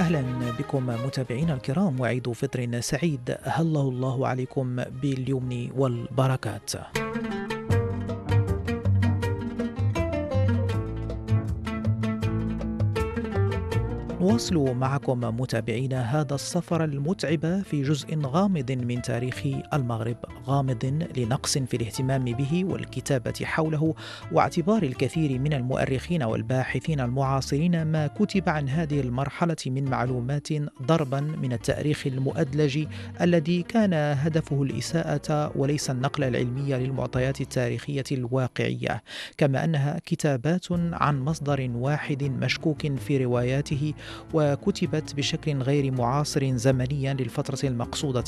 أهلا بكم متابعينا الكرام وعيد فطر سعيد. هله الله عليكم باليمن والبركات. نواصل معكم متابعينا هذا السفر المتعب في جزء غامض من تاريخ المغرب غامض لنقص في الاهتمام به والكتابة حوله واعتبار الكثير من المؤرخين والباحثين المعاصرين ما كتب عن هذه المرحلة من معلومات ضربا من التاريخ المؤدلج الذي كان هدفه الإساءة وليس النقل العلمي للمعطيات التاريخية الواقعية كما أنها كتابات عن مصدر واحد مشكوك في رواياته وكتبت بشكل غير معاصر زمنيا للفترة المقصودة.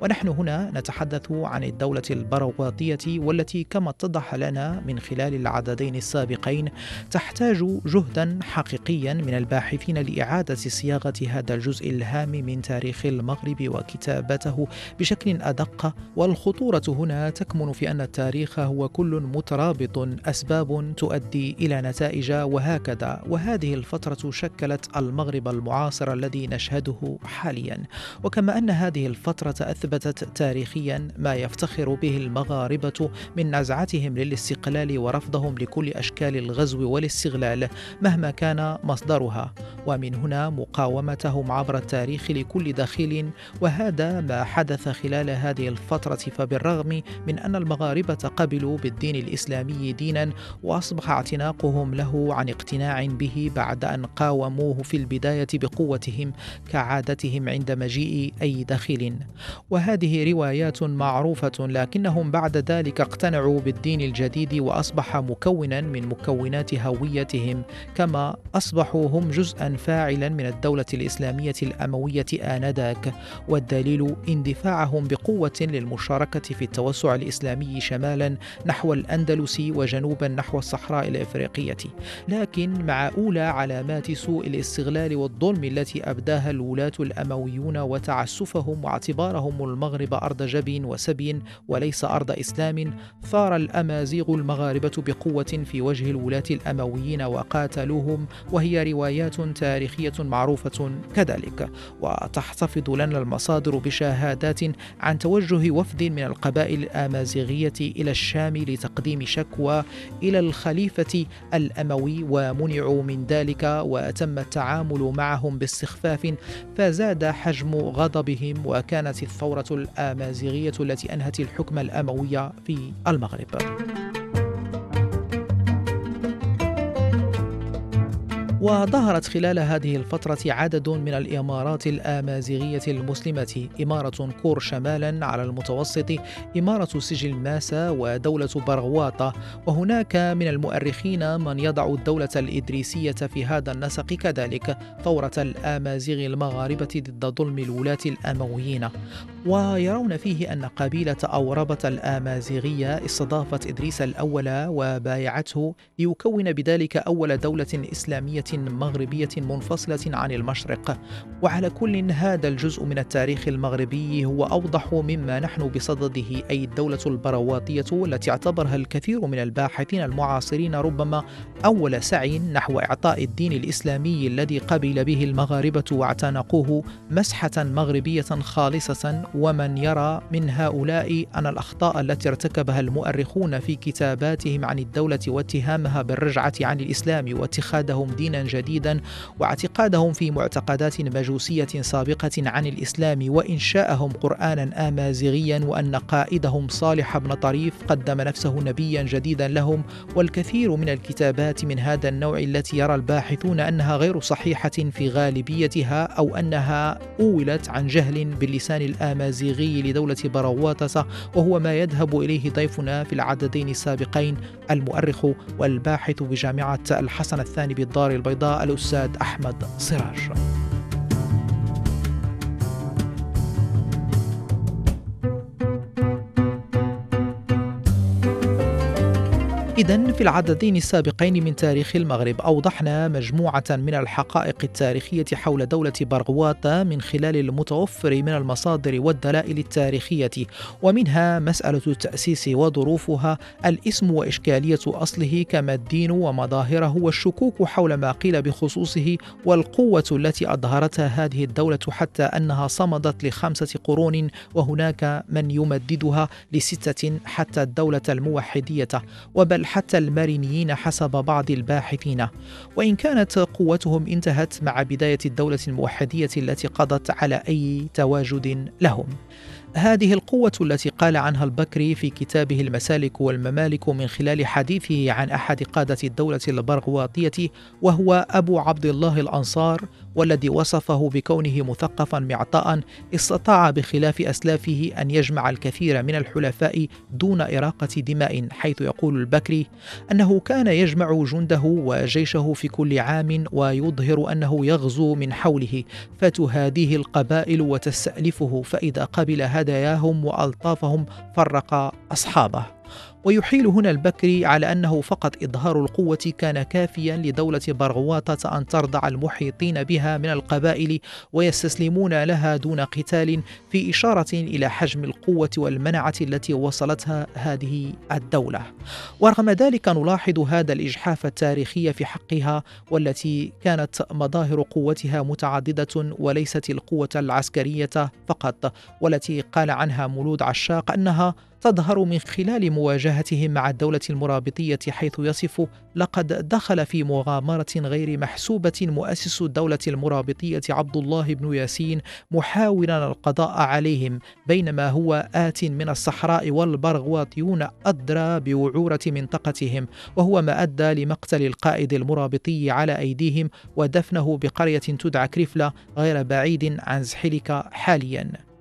ونحن هنا نتحدث عن الدولة البرواطية والتي كما اتضح لنا من خلال العددين السابقين تحتاج جهدا حقيقيا من الباحثين لإعادة صياغة هذا الجزء الهام من تاريخ المغرب وكتابته بشكل أدق. والخطورة هنا تكمن في أن التاريخ هو كل مترابط أسباب تؤدي إلى نتائج وهكذا. وهذه الفترة شكلت المغرب المعاصر الذي نشهده حاليا. وكما أن هذه الفترة أثبتت تاريخيا ما يفتخر به المغاربة من نزعتهم للاستقلال ورفضهم لكل أشكال الغزو والاستغلال مهما كان مصدرها. ومن هنا مقاومتهم عبر التاريخ لكل دخيل وهذا ما حدث خلال هذه الفترة. فبالرغم من أن المغاربة قبلوا بالدين الإسلامي دينا وأصبح اعتناقهم له عن اقتناع به بعد أن قاوموه في البداية بقوتهم كعادتهم عند مجيء أي دخيل. وهذه روايات معروفة لكنهم بعد ذلك اقتنعوا بالدين الجديد وأصبح مكونا من مكونات هويتهم كما أصبحوا هم جزءا فاعلا من الدولة الإسلامية الأموية آنذاك. والدليل اندفاعهم بقوة للمشاركة في التوسع الإسلامي شمالا نحو الأندلس وجنوبا نحو الصحراء الإفريقية. لكن مع أولى علامات سوء الاستغلال والظلم التي أبداها الولاة الأمويون وتعسفهم واعتبارهم المغرب أرض جبين وسبي وليس أرض إسلام ثار الأمازيغ المغاربة بقوة في وجه الولاة الأمويين وقاتلوهم وهي روايات تاريخية معروفة كذلك. وتحتفظ لنا المصادر بشهادات عن توجه وفد من القبائل الأمازيغية إلى الشام لتقديم شكوى إلى الخليفة الأموي ومنعوا من ذلك وتم التعامل معهم باستخفاف فزاد حجم غضبهم وكانت الثورة الآمازيغية التي أنهت الحكم الأموي في المغرب. وظهرت خلال هذه الفترة عدد من الإمارات الآمازيغية المسلمة إمارة كور شمالا على المتوسط إمارة سجل ماسا ودولة برغواطة. وهناك من المؤرخين من يضع الدولة الإدريسية في هذا النسق كذلك ثورة الآمازيغ المغاربة ضد ظلم الولاة الأمويين. ويرون فيه أن قبيلة أوربة الآمازيغية استضافت إدريس الأول وبايعته ليكون بذلك أول دولة إسلامية مغربية منفصلة عن المشرق. وعلى كل هذا الجزء من التاريخ المغربي هو أوضح مما نحن بصدده أي الدولة البرواطية التي اعتبرها الكثير من الباحثين المعاصرين ربما أول سعي نحو إعطاء الدين الإسلامي الذي قبل به المغاربة واعتنقوه مسحة مغربية خالصة ومن يرى من هؤلاء أن الأخطاء التي ارتكبها المؤرخون في كتاباتهم عن الدولة واتهامها بالرجعة عن الإسلام واتخاذهم دينا جديدا واعتقادهم في معتقدات مجوسية سابقة عن الإسلام وإنشاءهم قرآنا آمازيغيا وأن قائدهم صالح بن طريف قدم نفسه نبيا جديدا لهم والكثير من الكتابات من هذا النوع التي يرى الباحثون أنها غير صحيحة في غالبيتها أو أنها أولت عن جهل باللسان الآمازيغي. لدولة براواتة وهو ما يذهب إليه ضيفنا في العددين السابقين المؤرخ والباحث بجامعة الحسن الثاني بالدار البيضاء الأستاذ أحمد سراج إذا في العددين السابقين من تاريخ المغرب أوضحنا مجموعة من الحقائق التاريخية حول دولة برغواتا من خلال المتوفر من المصادر والدلائل التاريخية ومنها مسألة التأسيس وظروفها الاسم وإشكالية أصله كما الدين ومظاهره والشكوك حول ما قيل بخصوصه والقوة التي أظهرتها هذه الدولة حتى أنها صمدت لخمسة قرون وهناك من يمددها لستة حتى الدولة الموحدية. وبل حتى المارينيين حسب بعض الباحثين. وإن كانت قوتهم انتهت مع بداية الدولة الموحدية التي قضت على أي تواجد لهم. هذه القوة التي قال عنها البكري في كتابه المسالك والممالك من خلال حديثه عن أحد قادة الدولة البرغواطية وهو أبو عبد الله الأنصار والذي وصفه بكونه مثقفا معطاء استطاع بخلاف أسلافه أن يجمع الكثير من الحلفاء دون إراقة دماء حيث يقول البكري أنه كان يجمع جنده وجيشه في كل عام ويظهر أنه يغزو من حوله فتهاديه القبائل وتستألفه فإذا قبل هداياهم وألطافهم فرق أصحابه. ويحيل هنا البكري على أنه فقط إظهار القوة كان كافيا لدولة برغواطة أن ترضع المحيطين بها من القبائل ويستسلمون لها دون قتال في إشارة إلى حجم القوة والمنعة التي وصلتها هذه الدولة. ورغم ذلك نلاحظ هذا الإجحاف التاريخي في حقها والتي كانت مظاهر قوتها متعددة وليست القوة العسكرية فقط والتي قال عنها مولود عشاق أنها تظهر من خلال مواجهتهم مع الدولة المرابطية حيث يصف لقد دخل في مغامرة غير محسوبة مؤسس الدولة المرابطية عبد الله بن ياسين محاولا القضاء عليهم بينما هو آت من الصحراء والبرغواطيون أدرى بوعورة منطقتهم وهو ما أدى لمقتل القائد المرابطي على أيديهم ودفنه بقرية تدعى كريفلا غير بعيد عن زحلك حاليا.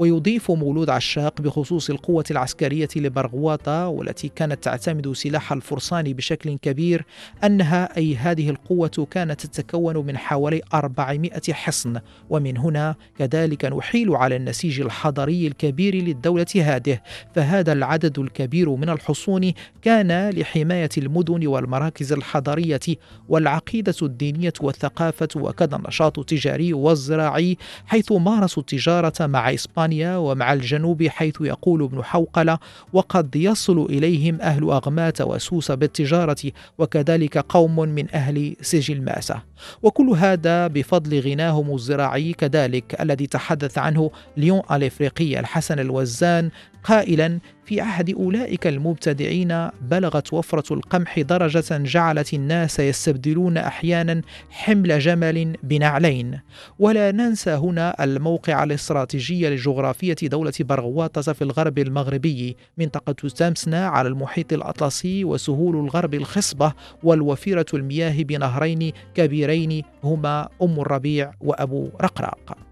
ويضيف مولود عشاق بخصوص القوة العسكرية لبرغواطة والتي كانت تعتمد سلاح الفرسان بشكل كبير أنها أي هذه القوة كانت تتكون من حوالي 400 حصن ومن هنا كذلك نحيل على النسيج الحضري الكبير للدولة هذه. فهذا العدد الكبير من الحصون كان لحماية المدن والمراكز الحضرية والعقيدة الدينية والثقافة وكذا النشاط التجاري والزراعي حيث مارسوا التجارة مع إسبانيا بريطانيا ومع الجنوب حيث يقول ابن حوقلة وقد يصل إليهم أهل أغمات وسوس بالتجارة وكذلك قوم من أهل سجل ماسة وكل هذا بفضل غناهم الزراعي كذلك الذي تحدث عنه ليون الإفريقي الحسن الوزان قائلا في عهد أولئك المبتدعين بلغت وفرة القمح درجة جعلت الناس يستبدلون أحيانا حمل جمل بنعلين. ولا ننسى هنا الموقع الاستراتيجي لجغرافية دولة برغواطه في الغرب المغربي منطقة تامسنا على المحيط الأطلسي وسهول الغرب الخصبة والوفيرة المياه بنهرين كبيرين هما أم الربيع وأبو رقراق.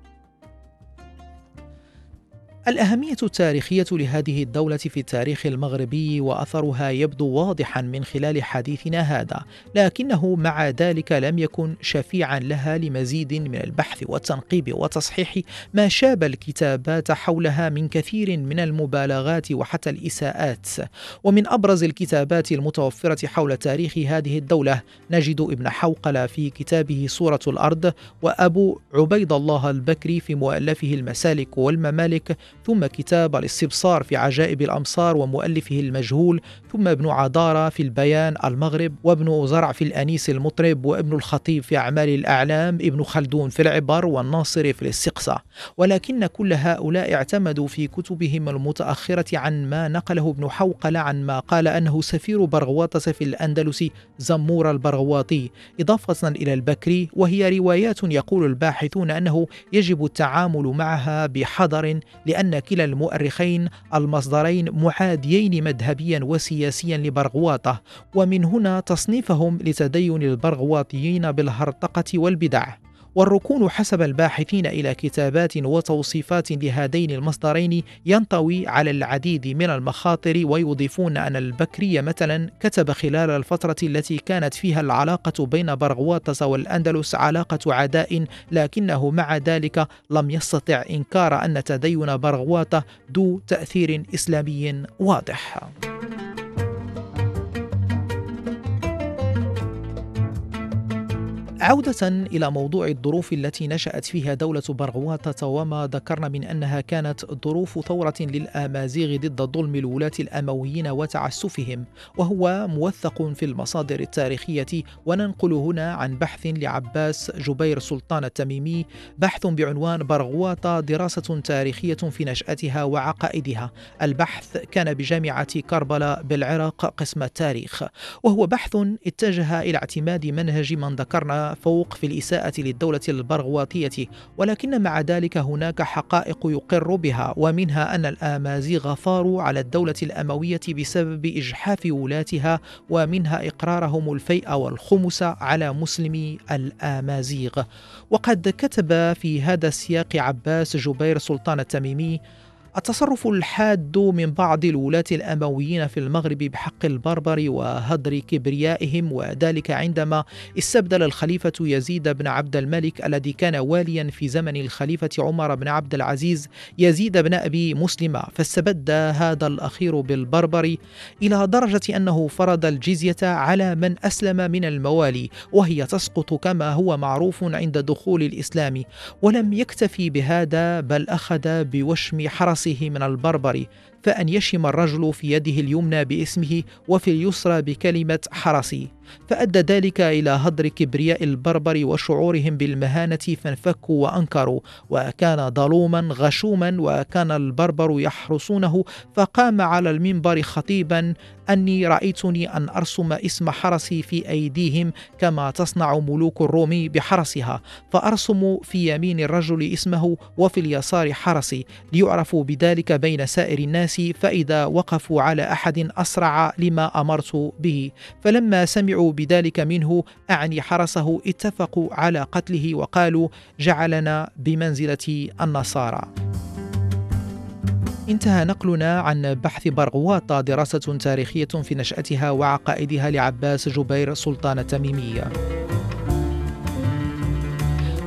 الأهمية التاريخية لهذه الدولة في التاريخ المغربي وأثرها يبدو واضحا من خلال حديثنا هذا، لكنه مع ذلك لم يكن شفيعا لها لمزيد من البحث والتنقيب وتصحيح ما شاب الكتابات حولها من كثير من المبالغات وحتى الإساءات. ومن أبرز الكتابات المتوفرة حول تاريخ هذه الدولة نجد ابن حوقل في كتابه صورة الأرض وأبو عبيد الله البكري في مؤلفه المسالك والممالك ثم كتاب الاستبصار في عجائب الأمصار ومؤلفه المجهول ثم ابن عدارة في البيان المغرب وابن زرع في الأنيس المطرب وابن الخطيب في أعمال الأعلام ابن خلدون في العبر والناصري في الاستقصاء. ولكن كل هؤلاء اعتمدوا في كتبهم المتأخرة عن ما نقله ابن حوقل عن ما قال أنه سفير برغواطة في الأندلس زمور البرغواطي إضافة إلى البكري وهي روايات يقول الباحثون أنه يجب التعامل معها بحذر لأن كلا المؤرخين المصدرين معاديين مذهبيا وسياسيا لبرغواطة ومن هنا تصنيفهم لتدين البرغواطيين بالهرطقة والبدع. والركون حسب الباحثين إلى كتابات وتوصيفات لهذين المصدرين ينطوي على العديد من المخاطر ويضيفون أن البكري مثلا كتب خلال الفترة التي كانت فيها العلاقة بين برغواطس والأندلس علاقة عداء لكنه مع ذلك لم يستطع إنكار أن تدين برغواطة ذو تأثير إسلامي واضح. عودة إلى موضوع الظروف التي نشأت فيها دولة برغواطة وما ذكرنا من أنها كانت ظروف ثورة للآمازيغ ضد ظلم الولاة الأمويين وتعسفهم وهو موثق في المصادر التاريخية. وننقل هنا عن بحث لعباس جبير سلطان التميمي بحث بعنوان برغواطة دراسة تاريخية في نشأتها وعقائدها. البحث كان بجامعة كربلاء بالعراق قسم التاريخ وهو بحث اتجه إلى اعتماد منهج من ذكرنا فوق في الإساءة للدولة البرغواطية ولكن مع ذلك هناك حقائق يقر بها ومنها أن الآمازيغ ثاروا على الدولة الأموية بسبب إجحاف ولاتها ومنها إقرارهم الفيء والخمس على مسلمي الآمازيغ. وقد كتب في هذا السياق عباس جبير سلطان التميمي التصرف الحاد من بعض الولاة الأمويين في المغرب بحق البربر وهدر كبريائهم وذلك عندما استبدل الخليفة يزيد بن عبد الملك الذي كان واليا في زمن الخليفة عمر بن عبد العزيز يزيد بن أبي مسلم فاستبد هذا الأخير بالبربر إلى درجة أنه فرض الجزية على من أسلم من الموالي وهي تسقط كما هو معروف عند دخول الإسلام. ولم يكتفي بهذا بل أخذ بوشم حرس رأسه من البربر فأن يشم الرجل في يده اليمنى باسمه وفي اليسرى بكلمة حرسي. فأدى ذلك إلى هدر كبرياء البربر وشعورهم بالمهانة فانفكوا وأنكروا. وكان ظلوما غشوما وكان البربر يحرسونه. فقام على المنبر خطيبا أني رأيتني أن أرسم اسم حرسي في أيديهم كما تصنع ملوك الروم بحرسها. فأرسم في يمين الرجل اسمه وفي اليسار حرسي. ليعرفوا بذلك بين سائر الناس فإذا وقفوا على أحد أسرع لما أمرت به. فلما سمعوا بذلك منه أعني حرسه اتفقوا على قتله وقالوا جعلنا بمنزلة النصارى. انتهى نقلنا عن بحث برغواطة دراسة تاريخية في نشأتها وعقائدها لعباس جبير سلطان التميمية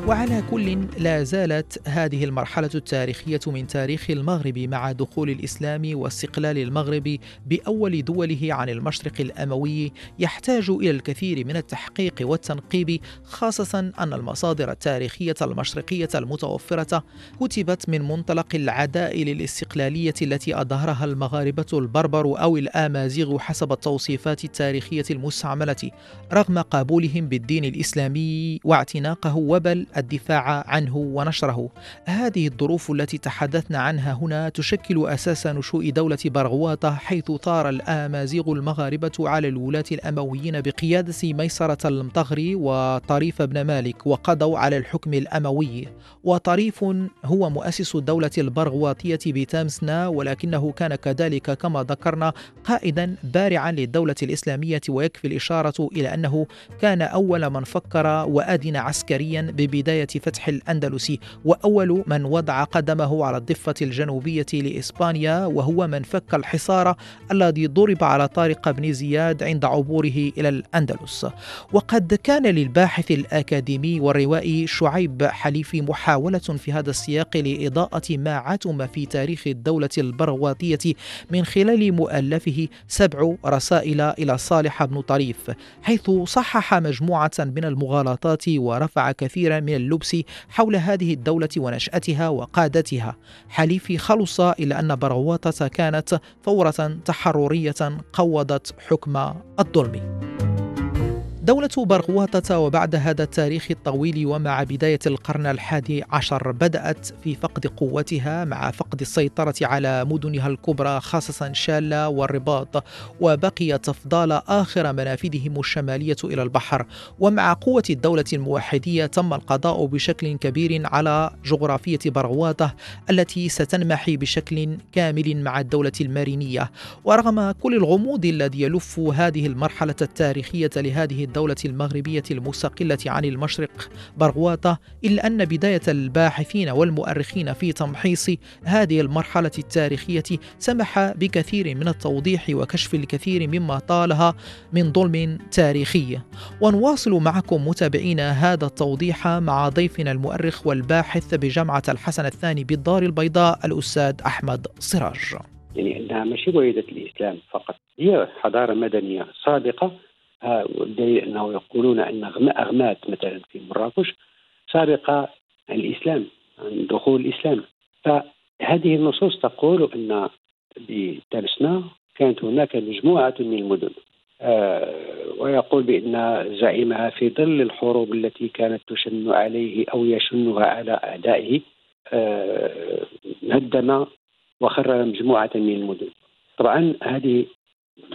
وعلى كل لا زالت هذه المرحلة التاريخية من تاريخ المغرب مع دخول الإسلام واستقلال المغرب بأول دوله عن المشرق الأموي يحتاج إلى الكثير من التحقيق والتنقيب خاصة أن المصادر التاريخية المشرقية المتوفرة كتبت من منطلق العداء للاستقلالية التي أظهرها المغاربة البربر أو الآمازيغ حسب التوصيفات التاريخية المستعملة رغم قبولهم بالدين الإسلامي واعتناقه وبل الدفاع عنه ونشره. هذه الظروف التي تحدثنا عنها هنا تشكل أساس نشوء دولة برغواطة حيث ثار الآمازيغ المغاربة على الولاة الأمويين بقيادة ميسرة المطغري وطريف بن مالك وقضوا على الحكم الأموي. وطريف هو مؤسس الدولة البرغواطية بتامسنا ولكنه كان كذلك كما ذكرنا قائدا بارعا للدولة الإسلامية ويكفي الإشارة إلى أنه كان أول من فكر وأذن عسكريا ببداية بداية فتح الأندلس وأول من وضع قدمه على الضفة الجنوبية لإسبانيا وهو من فك الحصار الذي ضرب على طارق بن زياد عند عبوره إلى الأندلس. وقد كان للباحث الأكاديمي والروائي شعيب حليفي محاولة في هذا السياق لإضاءة ما عتم في تاريخ الدولة البرغواطية من خلال مؤلفه سبع رسائل إلى صالح بن طريف حيث صحح مجموعة من المغالطات ورفع كثيرا من اللبس حول هذه الدولة ونشأتها وقادتها. حليفي خلص إلى أن برغواطة كانت ثورة تحررية قوضت حكم الظلم. دولة برغواطة وبعد هذا التاريخ الطويل ومع بداية القرن الحادي عشر بدأت في فقد قوتها مع فقد السيطرة على مدنها الكبرى خاصة شالة والرباط وبقيت تفضال آخر منافذهم الشمالية إلى البحر. ومع قوة الدولة الموحدية تم القضاء بشكل كبير على جغرافية برغواطة التي ستنمحي بشكل كامل مع الدولة المارينية. ورغم كل الغموض الذي يلف هذه المرحلة التاريخية لهذه الدولة المغربية المستقلة عن المشرق برغواطة إلا أن بداية الباحثين والمؤرخين في تمحيص هذه المرحلة التاريخية سمح بكثير من التوضيح وكشف الكثير مما طالها من ظلم تاريخي. ونواصل معكم متابعينا هذا التوضيح مع ضيفنا المؤرخ والباحث بجامعة الحسن الثاني بالدار البيضاء الأستاذ أحمد سراج. يعني أنها مش ويدة الإسلام فقط. هي حضارة مدنية صادقة والدليل أنه يقولون أن أغمات مثلا في مراكش سابقة عن الإسلام عن دخول الإسلام. فهذه النصوص تقول أن بتلسنا كانت هناك مجموعة من المدن آه ويقول بأن زعيمها في ظل الحروب التي كانت تشن عليه أو يشنها على أعدائه آه هدم وخرج مجموعة من المدن. طبعا هذه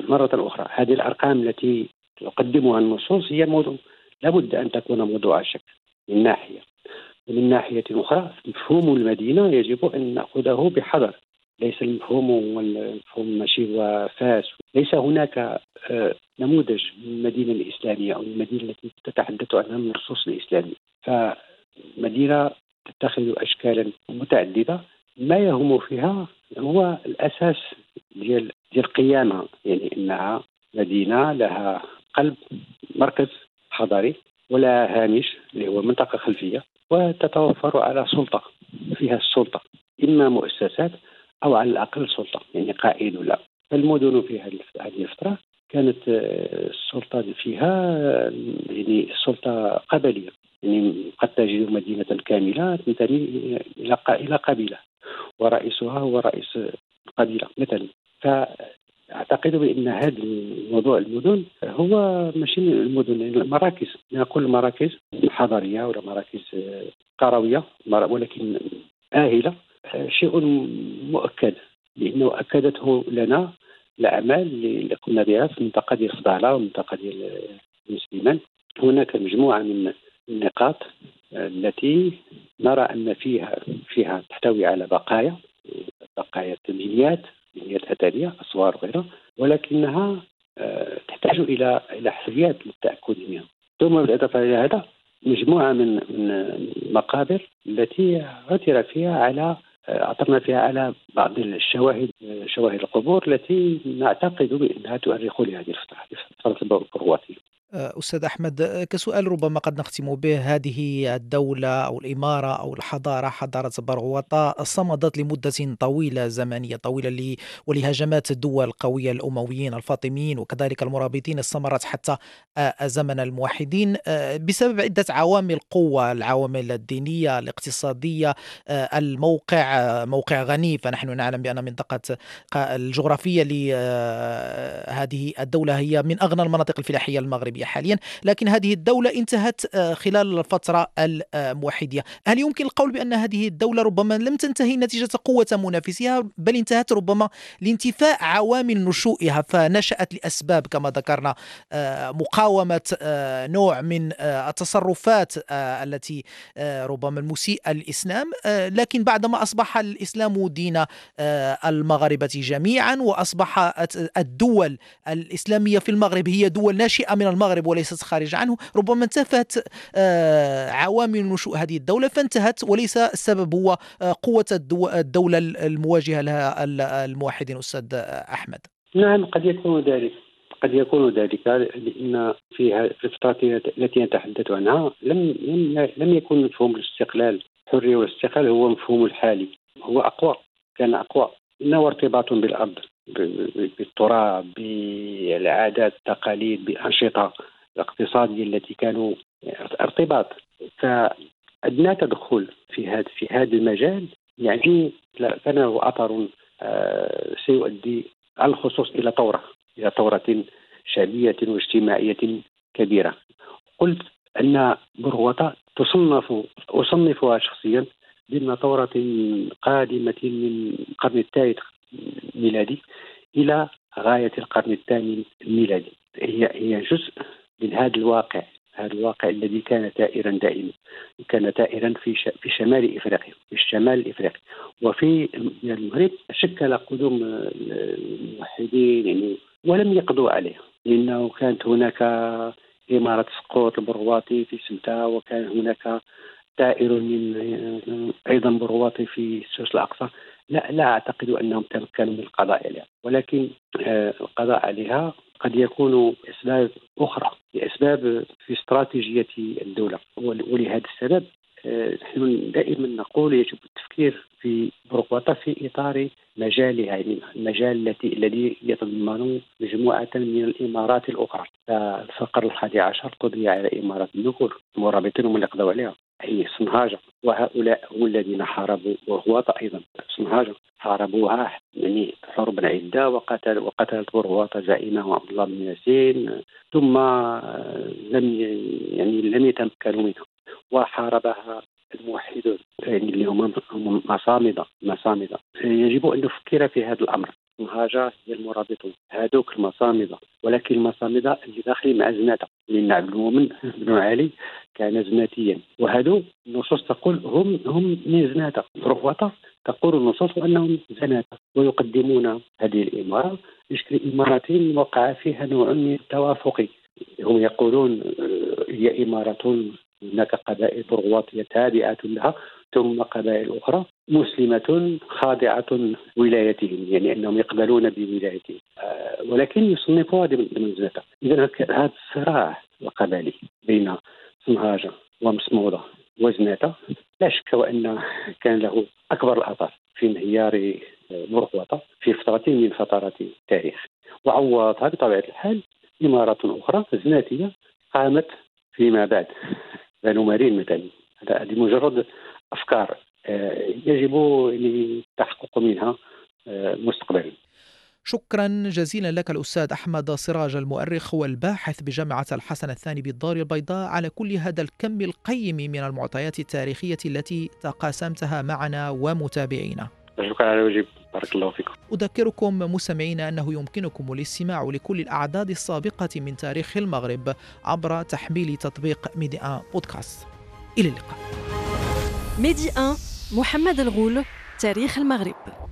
مرة أخرى هذه الأرقام التي تقدمها النصوص هي موضوع لابد أن تكون موضوع شك من ناحية. ومن ناحية أخرى مفهوم المدينة يجب أن نأخذه بحذر. ليس المفهوم والمفهوم ماشي وفاس. ليس هناك آه، نموذج من المدينة الإسلامية أو المدينة التي تتحدث عنها النصوص الإسلامية. فمدينة تتخذ أشكالا متعددة. ما يهم فيها هو الأساس ديال ديال القيامة. يعني أنها مدينة لها قلب مركز حضاري ولا هامش اللي هو منطقة خلفية وتتوفر على سلطة فيها السلطة. إما مؤسسات أو على الأقل سلطة يعني قائد ولا. فالمدن في هذه الفترة كانت آه، السلطة فيها يعني السلطة قبلية. يعني قد تجد مدينة كاملة تنتمي إلى إلى قبيلة ورئيسها هو رئيس القبيلة مثلا. أعتقد بأن هذا الموضوع المدن هو ماشي المدن المراكز نقول المراكز حضارية ولا مراكز قرويه ولكن آهلة شيء مؤكد لأنه أكدته لنا الأعمال اللي قمنا بها في المنطقة ديال فضاله والمنطقة ديال سليمان. هناك مجموعة من النقاط التي نرى أن فيها فيها تحتوي على بقايا بقايا تمهيديات بنيات اثريه أسوار وغيرها ولكنها آه، تحتاج إلى إلى حفريات للتاكد منها ثم بالإضافة إلى هذا مجموعة من من المقابر التي عثر فيها على آه، عثرنا فيها على بعض الشواهد آه، شواهد القبور التي نعتقد بإنها تؤرخ لهذه الفترة فترة البرواتيه أستاذ أحمد آه، كسؤال ربما قد نختم به. هذه الدولة أو الإمارة أو الحضارة حضارة برغوطة صمدت لمدة طويلة زمنية طويلة ولهجمات الدول القوية الأمويين الفاطميين وكذلك المرابطين. استمرت حتى آه، زمن الموحدين. بسبب عدة عوامل قوة العوامل الدينية الاقتصادية الموقع موقع غني. فنحن نعلم بأن منطقة الجغرافية لهذه الدولة هي من أغنى المناطق الفلاحية المغربية. حاليا لكن هذه الدولة انتهت آه، خلال الفترة الموحدية. هل يمكن القول بأن هذه الدولة ربما لم تنتهي نتيجة قوة منافسها بل انتهت ربما لانتفاء عوامل نشوئها فنشأت لأسباب كما ذكرنا آه، مقاومة آه، نوع من التصرفات التي ربما المسيئة للإسلام لكن بعدما أصبح الإسلام دين المغاربة جميعا وأصبحت الدول الإسلامية في المغرب هي دول ناشئة من المغرب المغرب وليست خارج عنه ربما انتفت آه، عوامل نشوء هذه الدولة فانتهت وليس السبب هو آه، قوة الدولة المواجهة لها الموحدين أستاذ أحمد. نعم قد يكون ذلك. قد يكون ذلك لأن في الفترات التي نتحدث عنها لم لم لم يكن مفهوم الاستقلال. الحريه والاستقلال هو مفهوم الحالي. هو أقوى كان أقوى. إنه ارتباط بالأرض. بالتراب بالعادات التقاليد بالأنشطة الاقتصادية التي كانوا ارتباط. فادنى تدخل في هذا في هذا المجال. يعني كان له اثر آه، سيؤدي على الخصوص إلى ثورة إلى ثورة شعبية واجتماعية كبيرة. قلت أن بروطه تصنف أصنفها شخصيا ضمن ثورة قادمة من القرن الثالث الميلادي إلى غاية القرن الثاني الميلادي. هي هي جزء من هذا الواقع هذا الواقع الذي كان ثائرا دائما كان ثائرا في في شمال إفريقيا في الشمال الافريقي وفي المغرب شكل قدوم الموحدين يعني ولم يقضوا عليه. لأنه كانت هناك إمارة سقوط البرواطي في سمتا وكان هناك ثائر من أيضا برواطي في السوس الأقصى. لا لا أعتقد أنهم تمكنوا من القضاء عليها ولكن آه، القضاء عليها قد يكون اسباب أخرى لأسباب في استراتيجية الدولة. ولهذا السبب نحن دائما نقول يجب التفكير في بروكواتا في إطار مجالها يعني المجال التي الذي يتضمن مجموعة من الإمارات الأخرى. فالفقر الحادي عشر قضي على إمارات النفور المرابطين هم اللي قضوا عليها. هي صنهاجة وهؤلاء هم الذين حاربوا وغواطة أيضا صنهاجة حاربوها يعني حرب عدة وقتل وقتلت غواطة زعيمه عبد الله بن ياسين. ثم لم يعني لم يتمكنوا منها. وحاربها الموحدون. يعني اللي هم مصامدة مصامدة. يجب أن نفكر في هذا الأمر. المهاجة هي المرابطون هذوك المصامدة ولكن المصامدة اللي داخلين مع زناتة لأن عبد المؤمن بن علي كان زناتيا. وهذو النصوص تقول هم هم من زناتة رفوطة تقول النصوص أنهم زناتة ويقدمون هذه الإمارة بشكل إمارة وقع فيها نوع من التوافق. هم يقولون هي إمارة هناك قبائل برغواطية تابعة لها ثم قبائل أخرى مسلمة خاضعة ولايتهم يعني أنهم يقبلون بولايتهم. آه، ولكن يصنفوها بمنزلتها إذا هذا الصراع القبلي بين صنهاجة ومسمودة وزناتة لا شك وأن كان له أكبر الآثار في انهيار برغواطة في فترة من فترات التاريخ. وعوضها بطبيعة الحال إمارة أخرى زناتية قامت فيما بعد. بنو مارين مثلا هذه مجرد أفكار آه، يجب التحقق منها آه، مستقبلا. شكرا جزيلا لك الأستاذ أحمد سراج المؤرخ والباحث بجامعة الحسن الثاني بالدار البيضاء على كل هذا الكم القيم من المعطيات التاريخية التي تقاسمتها معنا ومتابعينا. شكرا على وجب بارك الله فيكم. أذكركم مستمعينا أنه يمكنكم الاستماع لكل الأعداد السابقة من تاريخ المغرب عبر تحميل تطبيق ميدي آن بودكاست. إلى اللقاء. ميدي آن محمد الغول تاريخ المغرب.